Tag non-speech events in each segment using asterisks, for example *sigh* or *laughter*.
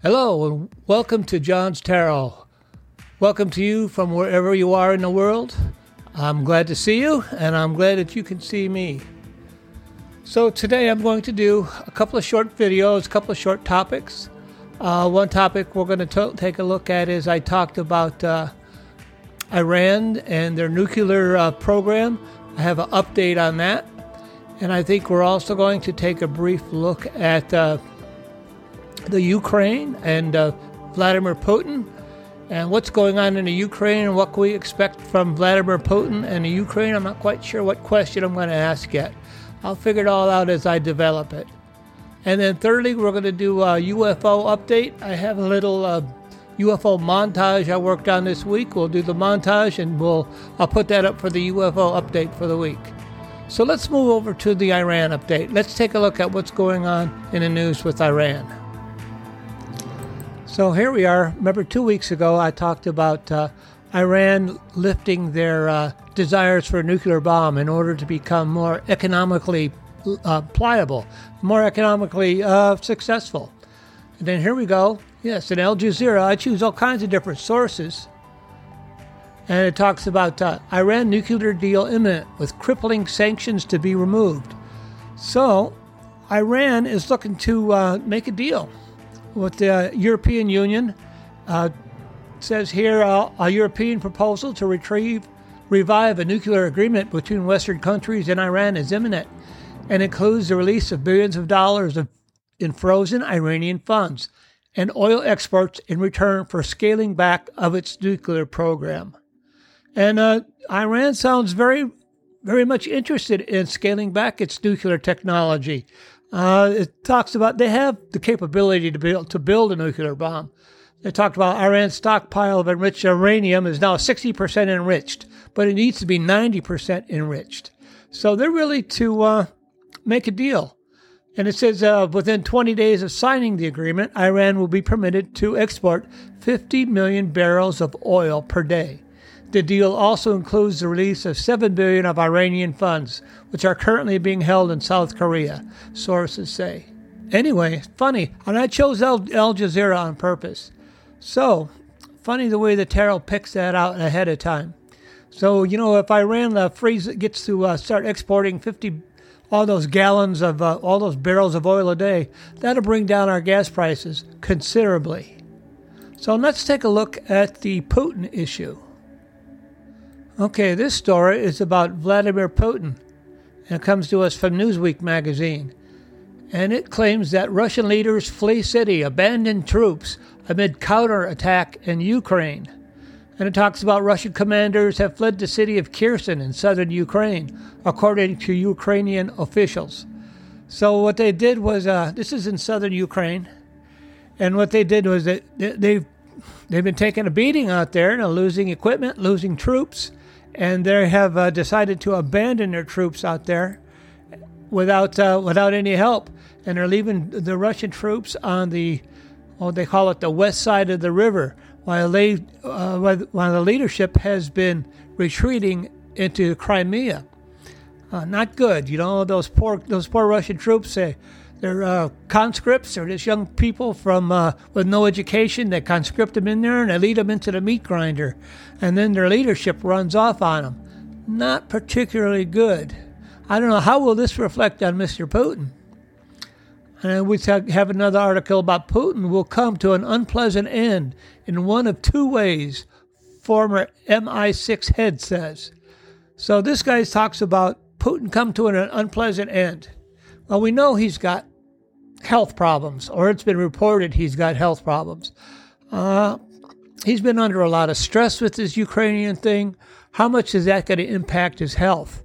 Hello, and welcome to John's Tarot. Welcome to you from wherever you are in the world. I'm glad to see you, and I'm glad that you can see me. So, today I'm going to do a couple of short videos, a couple of short topics. Uh, one topic we're going to take a look at is I talked about uh, Iran and their nuclear uh, program. I have an update on that. And I think we're also going to take a brief look at uh, the Ukraine and uh, Vladimir Putin and what's going on in the Ukraine and what can we expect from Vladimir Putin and the Ukraine. I'm not quite sure what question I'm going to ask yet. I'll figure it all out as I develop it. And then thirdly, we're going to do a UFO update. I have a little uh, UFO montage I worked on this week. We'll do the montage and we'll I'll put that up for the UFO update for the week. So let's move over to the Iran update. Let's take a look at what's going on in the news with Iran. So here we are. Remember, two weeks ago I talked about uh, Iran lifting their uh, desires for a nuclear bomb in order to become more economically uh, pliable, more economically uh, successful. And then here we go. Yes, in Al Jazeera, I choose all kinds of different sources. And it talks about uh, Iran nuclear deal imminent with crippling sanctions to be removed. So, Iran is looking to uh, make a deal with the European Union. Uh, says here uh, a European proposal to retrieve, revive a nuclear agreement between Western countries and Iran is imminent and includes the release of billions of dollars of, in frozen Iranian funds and oil exports in return for scaling back of its nuclear program. And uh, Iran sounds very, very much interested in scaling back its nuclear technology. Uh, it talks about they have the capability to build to build a nuclear bomb. They talked about Iran's stockpile of enriched uranium is now 60% enriched, but it needs to be 90% enriched. So they're really to uh, make a deal. And it says uh, within 20 days of signing the agreement, Iran will be permitted to export 50 million barrels of oil per day. The deal also includes the release of 7 billion of Iranian funds, which are currently being held in South Korea, sources say. Anyway, funny, and I chose Al, Al Jazeera on purpose. So, funny the way the tarot picks that out ahead of time. So, you know, if Iran uh, freeze, gets to uh, start exporting 50, all those gallons of, uh, all those barrels of oil a day, that'll bring down our gas prices considerably. So let's take a look at the Putin issue. Okay, this story is about Vladimir Putin, and it comes to us from Newsweek magazine. And it claims that Russian leaders flee city, abandon troops amid counterattack in Ukraine. And it talks about Russian commanders have fled the city of Kherson in southern Ukraine, according to Ukrainian officials. So what they did was, uh, this is in southern Ukraine, and what they did was that they've they've been taking a beating out there, and losing equipment, losing troops, and they have uh, decided to abandon their troops out there without uh, without any help, and they're leaving the Russian troops on the well, they call it the west side of the river, while they uh, while the leadership has been retreating into Crimea. Uh, not good, you know. Those poor those poor Russian troops. They they're uh, conscripts. They're just young people from uh, with no education. They conscript them in there and they lead them into the meat grinder, and then their leadership runs off on them. Not particularly good. I don't know how will this reflect on Mr. Putin. And we have another article about Putin will come to an unpleasant end in one of two ways. Former MI6 head says. So this guy talks about Putin come to an unpleasant end. Well, we know he's got health problems, or it's been reported he's got health problems. Uh, he's been under a lot of stress with this Ukrainian thing. How much is that going to impact his health?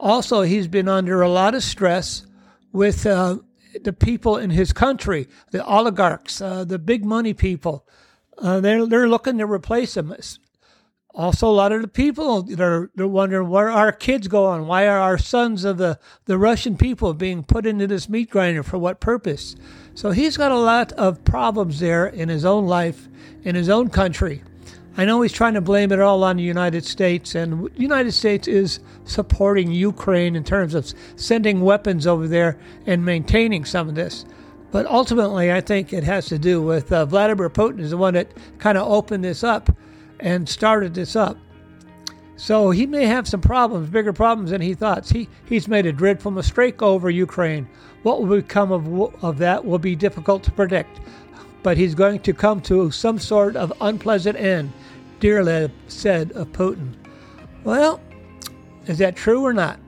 Also, he's been under a lot of stress with uh, the people in his country, the oligarchs, uh, the big money people. Uh, they're, they're looking to replace him also a lot of the people they're, they're wondering where are our kids going why are our sons of the, the russian people being put into this meat grinder for what purpose? So he's got a lot of problems there in his own life in his own country. I know he's trying to blame it all on the united states and the united states is supporting ukraine in terms of sending weapons over there and maintaining some of this. But ultimately, I think it has to do with uh, Vladimir Putin is the one that kind of opened this up and started this up. So he may have some problems, bigger problems than he thought. He, he's made a dreadful mistake over Ukraine. What will become of, of that will be difficult to predict. But he's going to come to some sort of unpleasant end, Dearlove said of Putin. Well, is that true or not?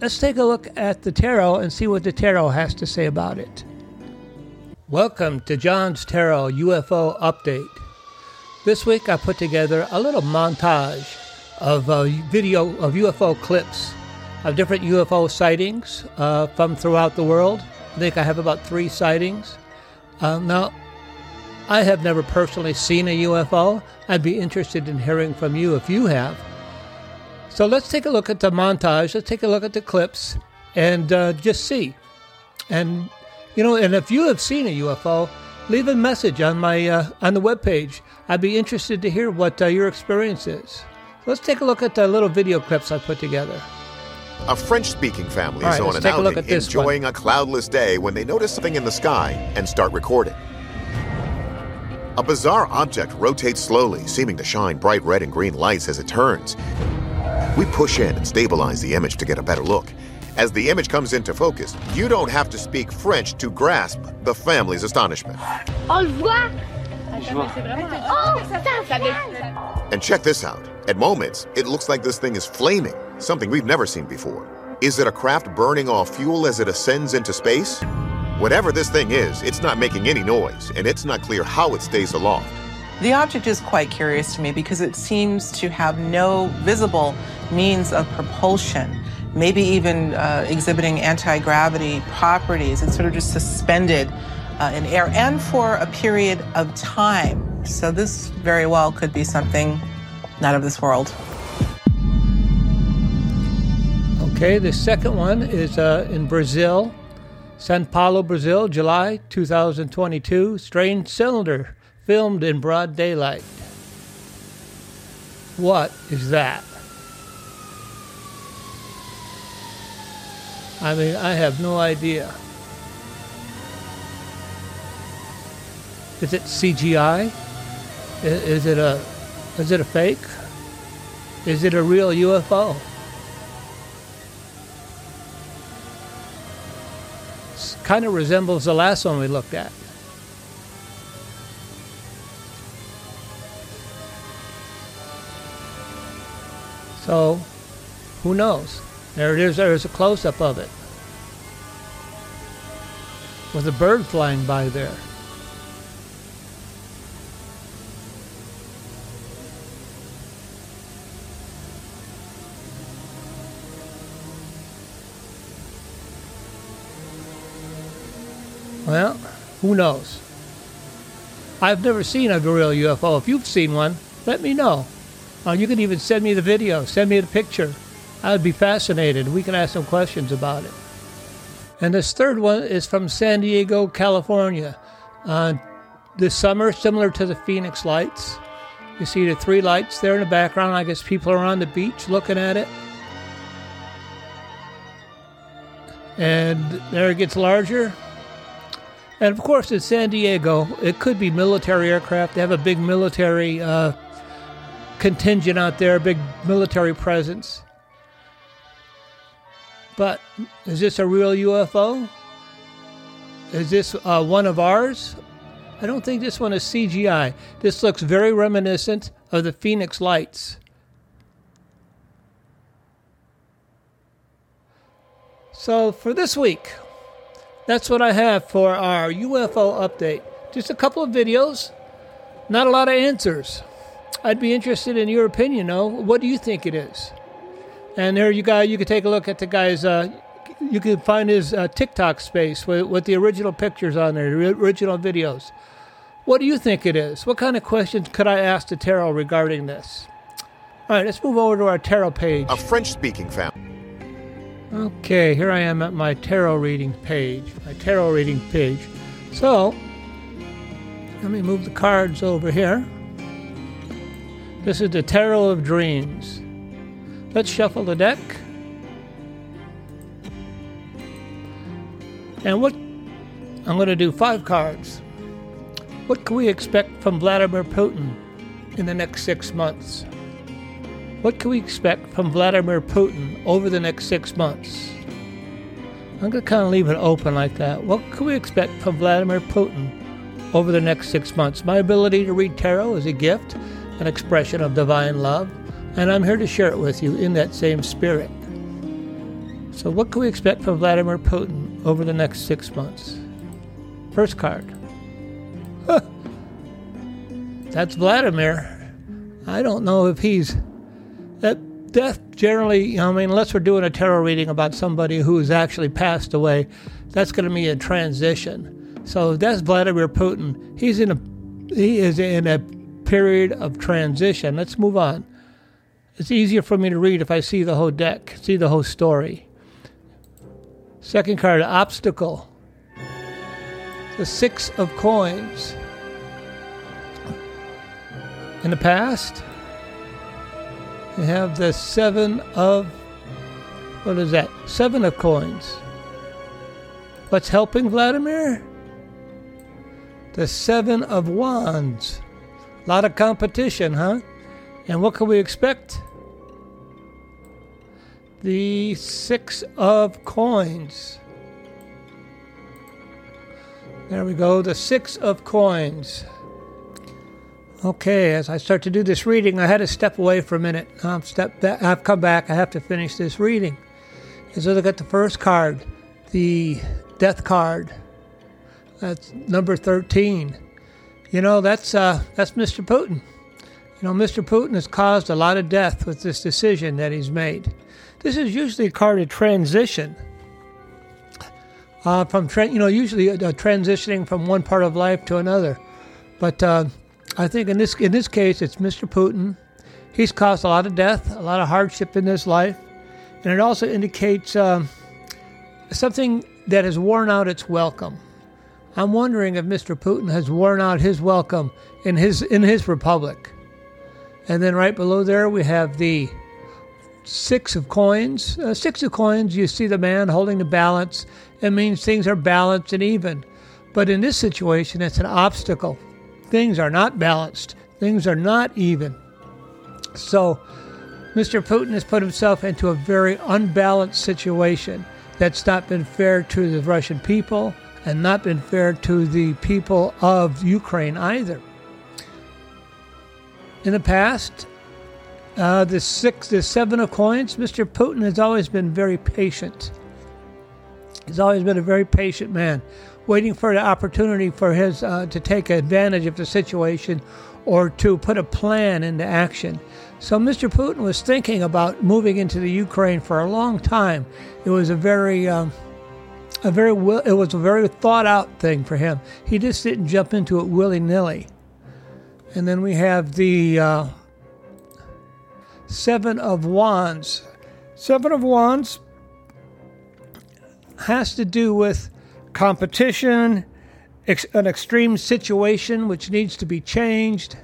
Let's take a look at the tarot and see what the tarot has to say about it. Welcome to John's Tarot UFO Update. This week I put together a little montage of uh, video of UFO clips of different UFO sightings uh, from throughout the world. I think I have about three sightings. Uh, now, I have never personally seen a UFO. I'd be interested in hearing from you if you have. So let's take a look at the montage. Let's take a look at the clips and uh, just see. And you know, and if you have seen a UFO, leave a message on my uh, on the webpage. I'd be interested to hear what uh, your experience is. Let's take a look at the little video clips I put together. A French-speaking family All is on an take a look outing at this enjoying a cloudless day when they notice something in the sky and start recording. A bizarre object rotates slowly, seeming to shine bright red and green lights as it turns. We push in and stabilize the image to get a better look. As the image comes into focus, you don't have to speak French to grasp the family's astonishment. On le voit Oh, ça fait And check this out. At moments, it looks like this thing is flaming, something we've never seen before. Is it a craft burning off fuel as it ascends into space? Whatever this thing is, it's not making any noise, and it's not clear how it stays aloft. The object is quite curious to me because it seems to have no visible means of propulsion, maybe even uh, exhibiting anti gravity properties. It's sort of just suspended uh, in air and for a period of time. So, this very well could be something not of this world. Okay, the second one is uh, in Brazil, Sao Paulo, Brazil, July 2022. Strange cylinder filmed in broad daylight. What is that? I mean, I have no idea. Is it CGI? Is it a is it a fake? Is it a real UFO? Kind of resembles the last one we looked at. So, who knows? There it is. There's a close up of it. With a bird flying by there. Well, who knows? I've never seen a real UFO. If you've seen one, let me know. Uh, you can even send me the video, send me the picture. I would be fascinated. We can ask some questions about it. And this third one is from San Diego, California. Uh, this summer, similar to the Phoenix lights. You see the three lights there in the background. I guess people are on the beach looking at it. And there it gets larger. And of course, in San Diego, it could be military aircraft. They have a big military uh, contingent out there, a big military presence. But is this a real UFO? Is this uh, one of ours? I don't think this one is CGI. This looks very reminiscent of the Phoenix Lights. So for this week, that's what I have for our UFO update. Just a couple of videos, not a lot of answers. I'd be interested in your opinion, though. What do you think it is? And there you go. You can take a look at the guy's. Uh, you can find his uh, TikTok space with, with the original pictures on there, the original videos. What do you think it is? What kind of questions could I ask the tarot regarding this? All right, let's move over to our tarot page. A French speaking family. Okay, here I am at my tarot reading page, my tarot reading page. So, let me move the cards over here. This is the Tarot of Dreams. Let's shuffle the deck. And what I'm going to do five cards. What can we expect from Vladimir Putin in the next six months? What can we expect from Vladimir Putin over the next six months? I'm going to kind of leave it open like that. What can we expect from Vladimir Putin over the next six months? My ability to read tarot is a gift, an expression of divine love, and I'm here to share it with you in that same spirit. So, what can we expect from Vladimir Putin over the next six months? First card. That's Vladimir. I don't know if he's that death generally, I mean, unless we're doing a tarot reading about somebody who's actually passed away, that's going to be a transition. So that's Vladimir Putin. He's in a he is in a period of transition. Let's move on. It's easier for me to read if I see the whole deck, see the whole story. Second card, obstacle. The six of coins. In the past, we have the seven of, what is that? Seven of coins. What's helping Vladimir? The seven of wands. A lot of competition, huh? And what can we expect? The six of coins. There we go, the six of coins. Okay, as I start to do this reading, I had to step away for a minute. I've stepped back, I've come back. I have to finish this reading. As I look at the first card, the death card. That's number 13. You know, that's uh, that's Mr. Putin. You know, Mr. Putin has caused a lot of death with this decision that he's made. This is usually a card of transition. Uh, from tra- you know, usually uh, transitioning from one part of life to another. But uh, I think in this in this case, it's Mr. Putin. He's caused a lot of death, a lot of hardship in this life, and it also indicates um, something that has worn out its welcome. I'm wondering if Mr. Putin has worn out his welcome in his in his republic. And then right below there we have the six of coins. Uh, six of coins, you see the man holding the balance. It means things are balanced and even. But in this situation, it's an obstacle things are not balanced, things are not even. So, Mr. Putin has put himself into a very unbalanced situation that's not been fair to the Russian people and not been fair to the people of Ukraine either. In the past, uh, the six, the seven of coins, Mr. Putin has always been very patient. He's always been a very patient man waiting for the opportunity for his uh, to take advantage of the situation or to put a plan into action. So Mr. Putin was thinking about moving into the Ukraine for a long time. It was a very um, a very it was a very thought out thing for him. He just didn't jump into it willy nilly. And then we have the uh, seven of wands. Seven of wands has to do with competition, ex- an extreme situation which needs to be changed,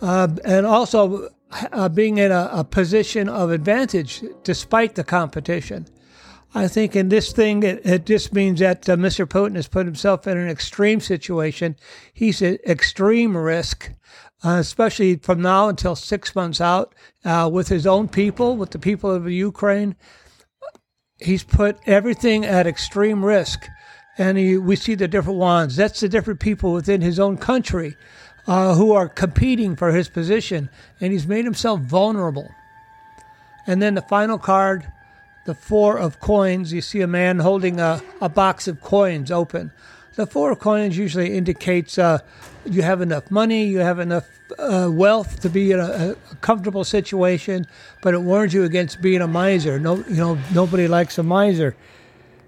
uh, and also uh, being in a, a, position of advantage despite the competition. I think in this thing, it, it just means that uh, Mr. Putin has put himself in an extreme situation. He's at extreme risk, uh, especially from now until six months out, uh, with his own people, with the people of Ukraine. He's put everything at extreme risk and he, we see the different wands. That's the different people within his own country uh, who are competing for his position, and he's made himself vulnerable. And then the final card, the Four of Coins, you see a man holding a, a box of coins open. The Four of Coins usually indicates uh, you have enough money, you have enough uh, wealth to be in a, a, comfortable situation, but it warns you against being a miser. No, you know, nobody likes a miser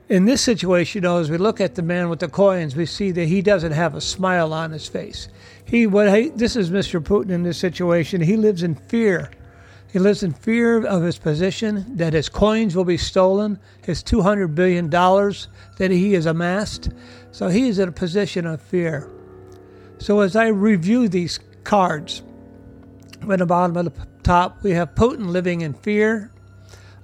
in this situation, though, as we look at the man with the coins, we see that he doesn't have a smile on his face. He, what he, this is Mr. Putin in this situation. He lives in fear. He lives in fear of his position, that his coins will be stolen, his $200 billion that he has amassed. So he is in a position of fear. So as I review these cards, at the bottom of the top, we have Putin living in fear.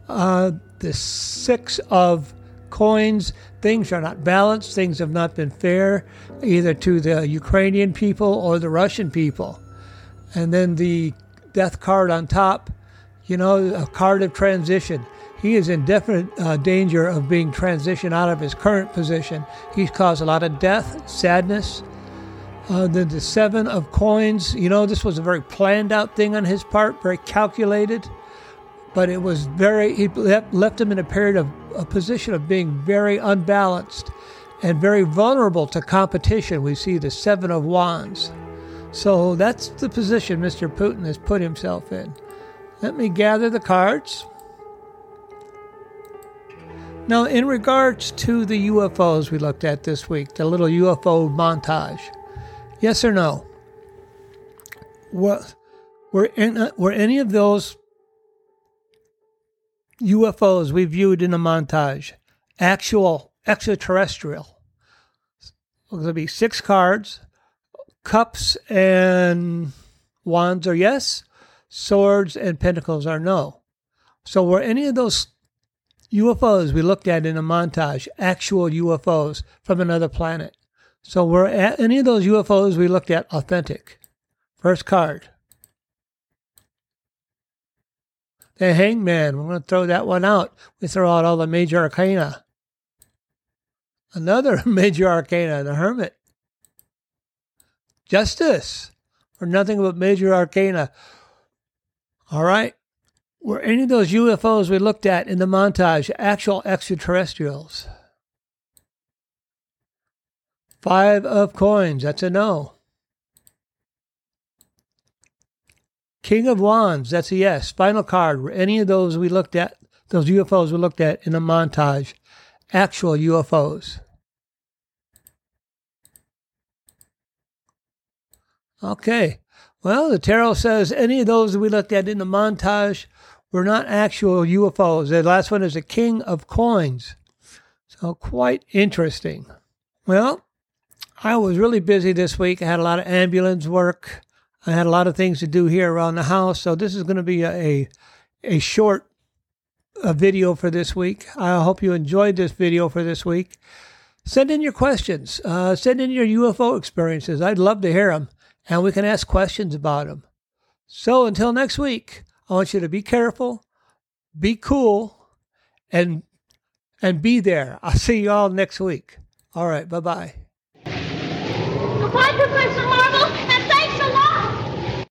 Uh, the six of coins. Things are not balanced. Things have not been fair, either to the Ukrainian people or the Russian people. And then the death card on top, you know, a card of transition. He is in definite uh, danger of being transitioned out of his current position. He's caused a lot of death, sadness. Uh, then the seven of coins, you know, this was a very planned out thing on his part, very calculated but it was very, he left him in a period of a position of being very unbalanced and very vulnerable to competition. We see the Seven of Wands. So that's the position Mr. Putin has put himself in. Let me gather the cards. Now, in regards to the UFOs we looked at this week, the little UFO montage, yes or no? Were, in, uh, were any of those UFOs we viewed in the montage, actual extraterrestrial. There'll be six cards. Cups and wands are yes. Swords and pentacles are no. So were any of those UFOs we looked at in the montage actual UFOs from another planet? So were any of those UFOs we looked at authentic? First card. The hangman, we're going to throw that one out. We throw out all the major arcana. Another *laughs* major arcana, the hermit. Justice, or nothing but major arcana. All right. Were any of those UFOs we looked at in the montage actual extraterrestrials? Five of coins, that's a no. King of Wands, that's a yes. Final card, were any of those we looked at, those UFOs we looked at in the montage, actual UFOs? Okay. Well, the tarot says any of those that we looked at in the montage were not actual UFOs. The last one is a King of Coins. So quite interesting. Well, I was really busy this week. I had a lot of ambulance work. I had a lot of things to do here around the house, so this is going to be a, a, a short a video for this week. I hope you enjoyed this video for this week. Send in your questions. Uh, send in your UFO experiences. I'd love to hear them, and we can ask questions about them. So until next week, I want you to be careful, be cool, and and be there. I'll see you all next week. All right, bye bye. Goodbye, Professor Marvel.